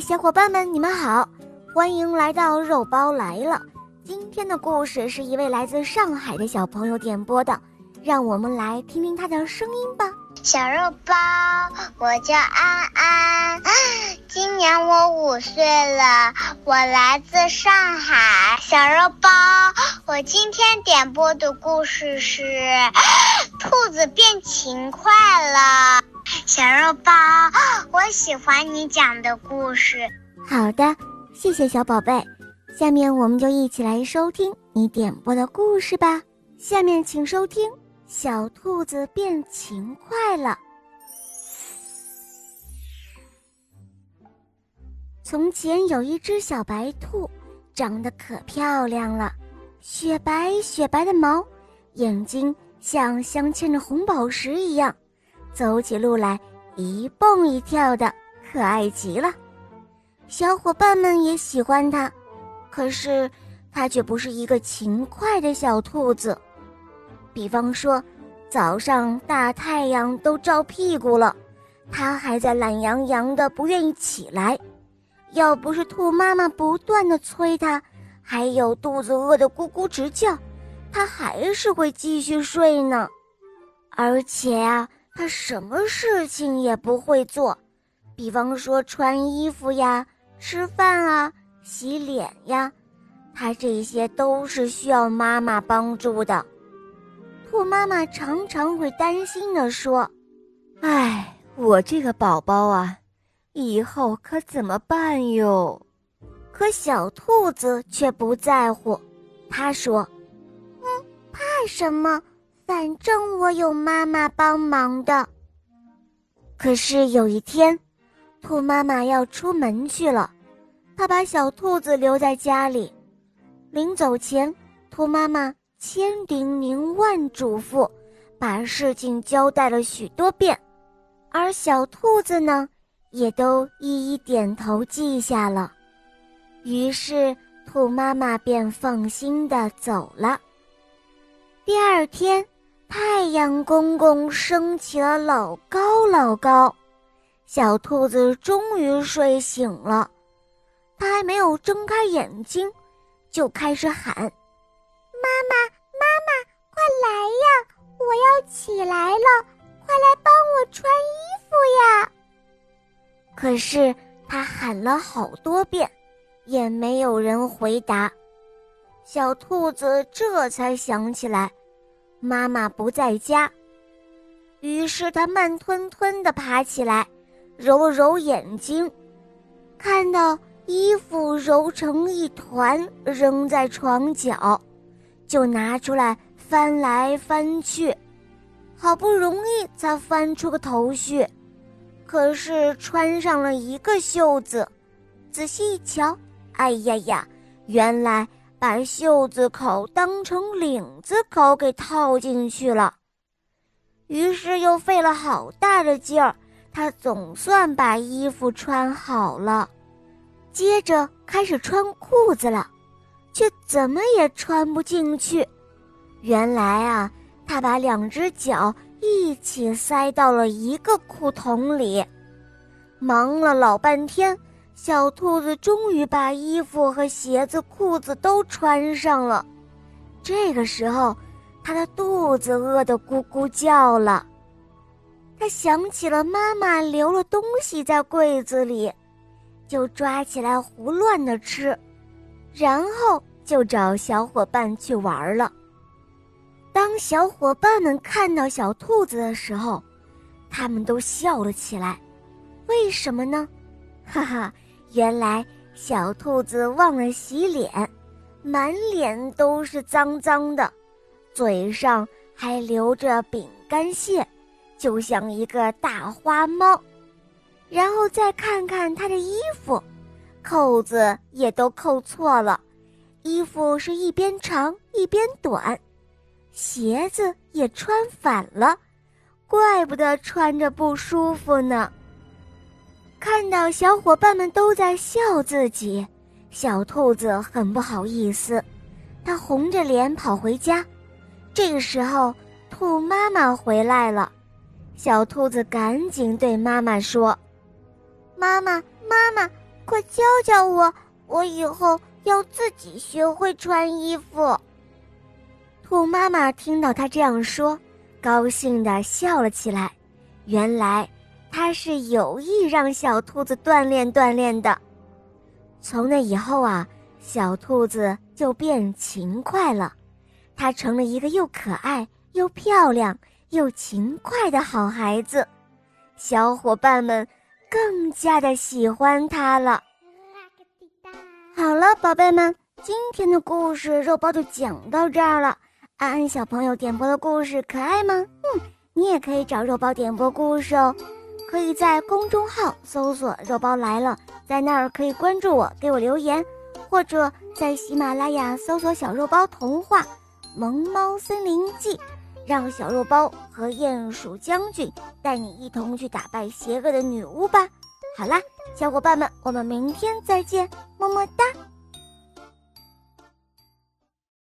小伙伴们，你们好，欢迎来到肉包来了。今天的故事是一位来自上海的小朋友点播的，让我们来听听他的声音吧。小肉包，我叫安安，今年我五岁了，我来自上海。小肉包，我今天点播的故事是《兔子变勤快了》。小肉包，我喜欢你讲的故事。好的，谢谢小宝贝。下面我们就一起来收听你点播的故事吧。下面请收听《小兔子变勤快了》。从前有一只小白兔，长得可漂亮了，雪白雪白的毛，眼睛像镶嵌着红宝石一样。走起路来一蹦一跳的，可爱极了。小伙伴们也喜欢它，可是它却不是一个勤快的小兔子。比方说，早上大太阳都照屁股了，它还在懒洋洋的不愿意起来。要不是兔妈妈不断的催它，还有肚子饿得咕咕直叫，它还是会继续睡呢。而且啊。他什么事情也不会做，比方说穿衣服呀、吃饭啊、洗脸呀，他这些都是需要妈妈帮助的。兔妈妈常常会担心地说：“哎，我这个宝宝啊，以后可怎么办哟？”可小兔子却不在乎，他说：“嗯，怕什么？”反正我有妈妈帮忙的。可是有一天，兔妈妈要出门去了，她把小兔子留在家里。临走前，兔妈妈千叮咛万嘱咐，把事情交代了许多遍，而小兔子呢，也都一一点头记下了。于是，兔妈妈便放心的走了。第二天。太阳公公升起了老高老高，小兔子终于睡醒了。它还没有睁开眼睛，就开始喊：“妈妈，妈妈，快来呀！我要起来了，快来帮我穿衣服呀！”可是它喊了好多遍，也没有人回答。小兔子这才想起来。妈妈不在家，于是他慢吞吞地爬起来，揉了揉眼睛，看到衣服揉成一团扔在床角，就拿出来翻来翻去，好不容易才翻出个头绪，可是穿上了一个袖子，仔细一瞧，哎呀呀，原来。把袖子口当成领子口给套进去了，于是又费了好大的劲儿，他总算把衣服穿好了。接着开始穿裤子了，却怎么也穿不进去。原来啊，他把两只脚一起塞到了一个裤筒里，忙了老半天。小兔子终于把衣服和鞋子、裤子都穿上了。这个时候，它的肚子饿得咕咕叫了。它想起了妈妈留了东西在柜子里，就抓起来胡乱的吃，然后就找小伙伴去玩了。当小伙伴们看到小兔子的时候，他们都笑了起来。为什么呢？哈哈。原来小兔子忘了洗脸，满脸都是脏脏的，嘴上还留着饼干屑，就像一个大花猫。然后再看看他的衣服，扣子也都扣错了，衣服是一边长一边短，鞋子也穿反了，怪不得穿着不舒服呢。看到小伙伴们都在笑自己，小兔子很不好意思，它红着脸跑回家。这个时候，兔妈妈回来了，小兔子赶紧对妈妈说：“妈妈，妈妈，快教教我，我以后要自己学会穿衣服。”兔妈妈听到他这样说，高兴地笑了起来。原来他是有意让小兔子锻炼锻炼的。从那以后啊，小兔子就变勤快了，它成了一个又可爱又漂亮又勤快的好孩子。小伙伴们更加的喜欢它了。好了，宝贝们，今天的故事肉包就讲到这儿了。安安小朋友点播的故事可爱吗？嗯，你也可以找肉包点播故事哦，可以在公众号搜索“肉包来了”，在那儿可以关注我，给我留言，或者在喜马拉雅搜索“小肉包童话萌猫森林记”，让小肉包和鼹鼠将军带你一同去打败邪恶的女巫吧。好啦，小伙伴们，我们明天再见，么么哒。